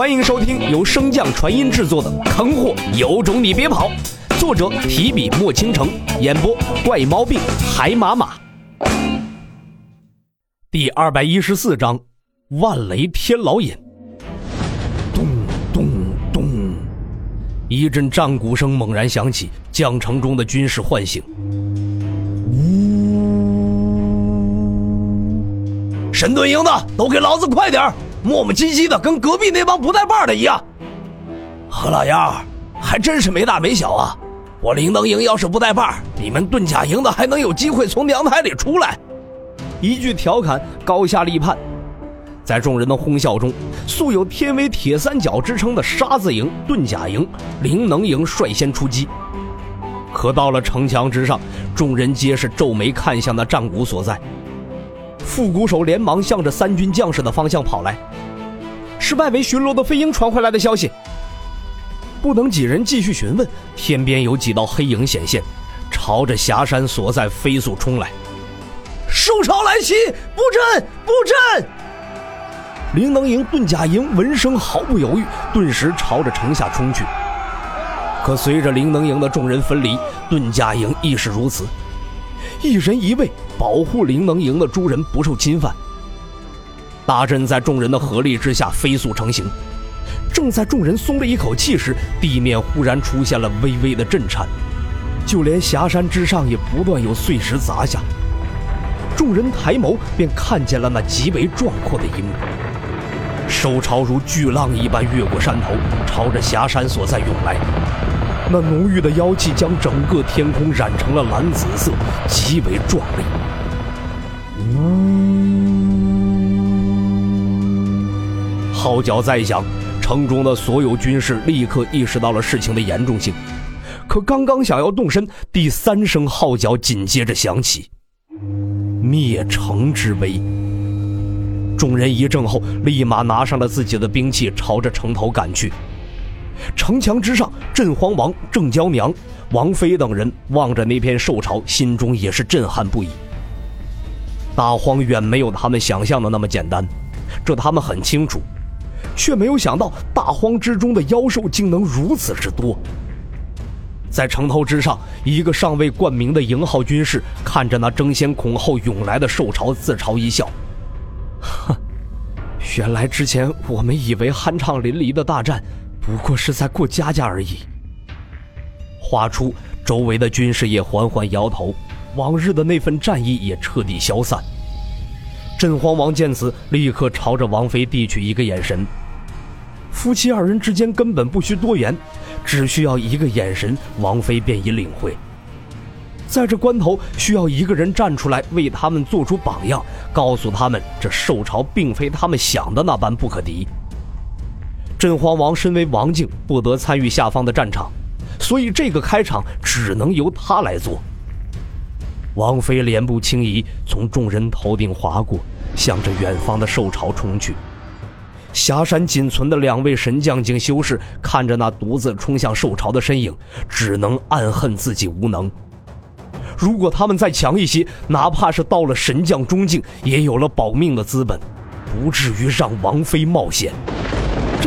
欢迎收听由升降传音制作的《坑货有种你别跑》，作者提笔墨倾城，演播怪毛病海马马。第二百一十四章，万雷天老引。咚咚咚，一阵战鼓声猛然响起，将城中的军士唤醒。呜！神盾营的都给老子快点磨磨唧唧的，跟隔壁那帮不带把的一样。何老幺，还真是没大没小啊！我灵能营要是不带把你们遁甲营的还能有机会从娘胎里出来？一句调侃，高下立判。在众人的哄笑中，素有“天威铁三角”之称的沙子营、遁甲营、灵能营率先出击。可到了城墙之上，众人皆是皱眉看向那战鼓所在。副鼓手连忙向着三军将士的方向跑来，是外围巡逻的飞鹰传回来的消息。不等几人继续询问，天边有几道黑影显现，朝着霞山所在飞速冲来。兽潮来袭，布阵，布阵！灵能营、遁甲营闻声毫不犹豫，顿时朝着城下冲去。可随着灵能营的众人分离，遁甲营亦是如此，一人一卫保护灵能营的诸人不受侵犯。大阵在众人的合力之下飞速成型。正在众人松了一口气时，地面忽然出现了微微的震颤，就连霞山之上也不断有碎石砸下。众人抬眸，便看见了那极为壮阔的一幕：手潮如巨浪一般越过山头，朝着霞山所在涌来。那浓郁的妖气将整个天空染成了蓝紫色，极为壮丽。号角再响。城中的所有军士立刻意识到了事情的严重性，可刚刚想要动身，第三声号角紧接着响起，灭城之威。众人一怔后，立马拿上了自己的兵器，朝着城头赶去。城墙之上，镇荒王、郑娇娘、王妃等人望着那片兽潮，心中也是震撼不已。大荒远没有他们想象的那么简单，这他们很清楚。却没有想到，大荒之中的妖兽竟能如此之多。在城头之上，一个尚未冠名的营号军士看着那争先恐后涌来的兽潮，自嘲一笑：“哼，原来之前我们以为酣畅淋漓的大战，不过是在过家家而已。”话出，周围的军士也缓缓摇头，往日的那份战意也彻底消散。镇荒王见此，立刻朝着王妃递去一个眼神。夫妻二人之间根本不需多言，只需要一个眼神，王妃便已领会。在这关头，需要一个人站出来为他们做出榜样，告诉他们这兽潮并非他们想的那般不可敌。镇荒王身为王境，不得参与下方的战场，所以这个开场只能由他来做。王妃脸部轻移，从众人头顶划过，向着远方的兽潮冲去。霞山仅存的两位神将境修士看着那独自冲向兽潮的身影，只能暗恨自己无能。如果他们再强一些，哪怕是到了神将中境，也有了保命的资本，不至于让王妃冒险。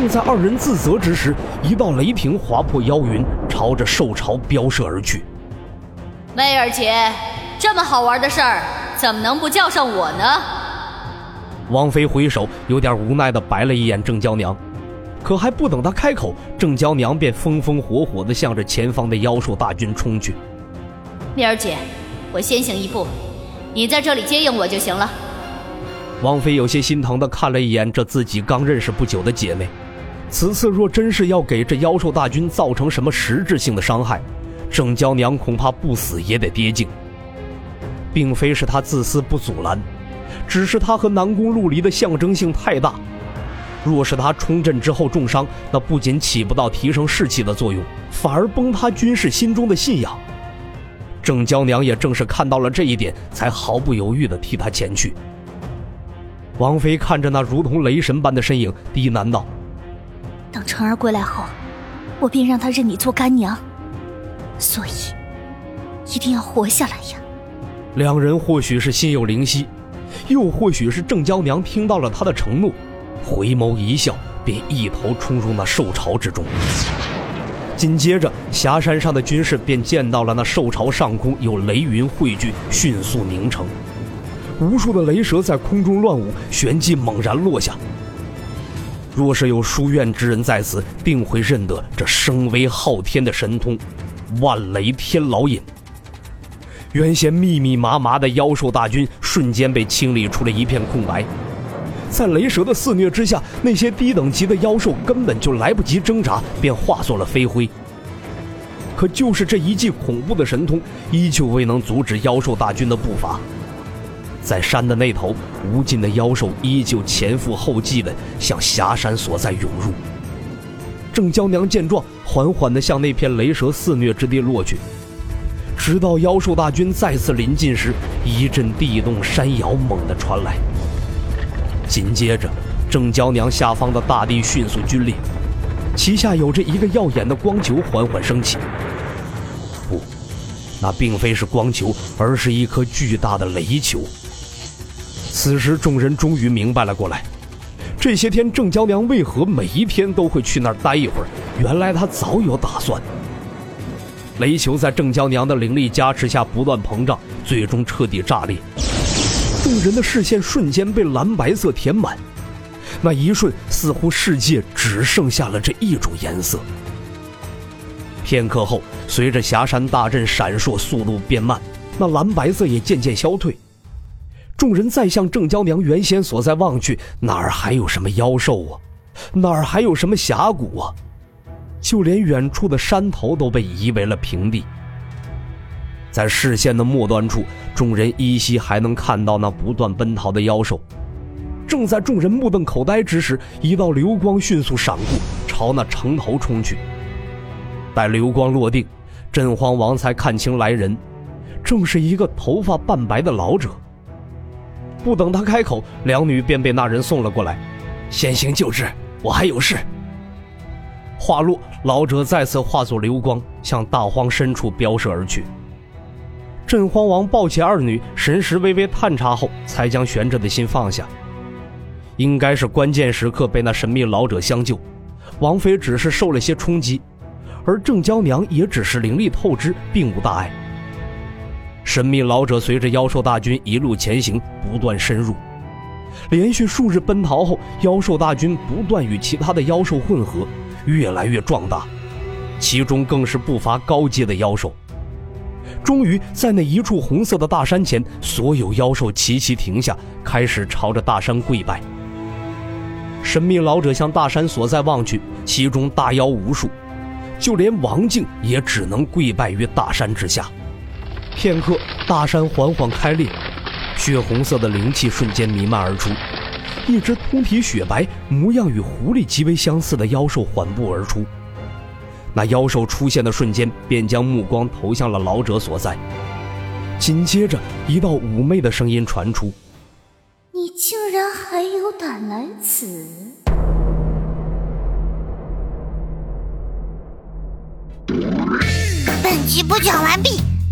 正在二人自责之时，一道雷霆划破妖云，朝着兽潮飙射而去。媚儿姐，这么好玩的事儿，怎么能不叫上我呢？王妃回首，有点无奈的白了一眼郑娇娘，可还不等她开口，郑娇娘便风风火火地向着前方的妖兽大军冲去。媚儿姐，我先行一步，你在这里接应我就行了。王妃有些心疼地看了一眼这自己刚认识不久的姐妹，此次若真是要给这妖兽大军造成什么实质性的伤害，郑娇娘恐怕不死也得跌进。并非是她自私不阻拦。只是他和南宫陆离的象征性太大，若是他冲阵之后重伤，那不仅起不到提升士气的作用，反而崩塌军士心中的信仰。郑娇娘也正是看到了这一点，才毫不犹豫地替他前去。王妃看着那如同雷神般的身影，低喃道：“晨儿归来后，我便让他认你做干娘。所以，一定要活下来呀。”两人或许是心有灵犀。又或许是郑娇娘听到了他的承诺，回眸一笑，便一头冲入那兽巢之中。紧接着，霞山上的军士便见到了那兽巢上空有雷云汇聚，迅速凝成，无数的雷蛇在空中乱舞，旋即猛然落下。若是有书院之人在此，定会认得这声威浩天的神通——万雷天牢引。原先密密麻麻的妖兽大军瞬间被清理出了一片空白，在雷蛇的肆虐之下，那些低等级的妖兽根本就来不及挣扎，便化作了飞灰。可就是这一记恐怖的神通，依旧未能阻止妖兽大军的步伐。在山的那头，无尽的妖兽依旧前赴后继地向霞山所在涌入。郑娇娘见状，缓缓地向那片雷蛇肆虐之地落去，直到妖兽大军再次临近时，一阵地动山摇猛地传来。紧接着，郑娇娘下方的大地迅速龟裂，其下有着一个耀眼的光球缓缓升起。不，那并非是光球，而是一颗巨大的雷球。此时，众人终于明白了过来。这些天，郑娇娘为何每一天都会去那儿待一会儿？原来她早有打算。雷球在郑娇娘的灵力加持下不断膨胀，最终彻底炸裂。众人的视线瞬间被蓝白色填满，那一瞬，似乎世界只剩下了这一种颜色。片刻后，随着霞山大阵闪烁速度变慢，那蓝白色也渐渐消退。众人再向郑娇娘原先所在望去，哪儿还有什么妖兽啊？哪儿还有什么峡谷啊？就连远处的山头都被夷为了平地。在视线的末端处，众人依稀还能看到那不断奔逃的妖兽。正在众人目瞪口呆之时，一道流光迅速闪过，朝那城头冲去。待流光落定，镇荒王才看清来人，正是一个头发半白的老者。不等他开口，两女便被那人送了过来。先行救治，我还有事。话落，老者再次化作流光，向大荒深处飙射而去。镇荒王抱起二女，神识微微探查后，才将悬着的心放下。应该是关键时刻被那神秘老者相救，王妃只是受了些冲击，而郑娇娘也只是灵力透支，并无大碍。神秘老者随着妖兽大军一路前行，不断深入。连续数日奔逃后，妖兽大军不断与其他的妖兽混合，越来越壮大，其中更是不乏高阶的妖兽。终于在那一处红色的大山前，所有妖兽齐齐停下，开始朝着大山跪拜。神秘老者向大山所在望去，其中大妖无数，就连王静也只能跪拜于大山之下。片刻，大山缓缓开裂，血红色的灵气瞬间弥漫而出。一只通体雪白、模样与狐狸极为相似的妖兽缓步而出。那妖兽出现的瞬间，便将目光投向了老者所在。紧接着，一道妩媚的声音传出：“你竟然还有胆来此！”本集播讲完毕。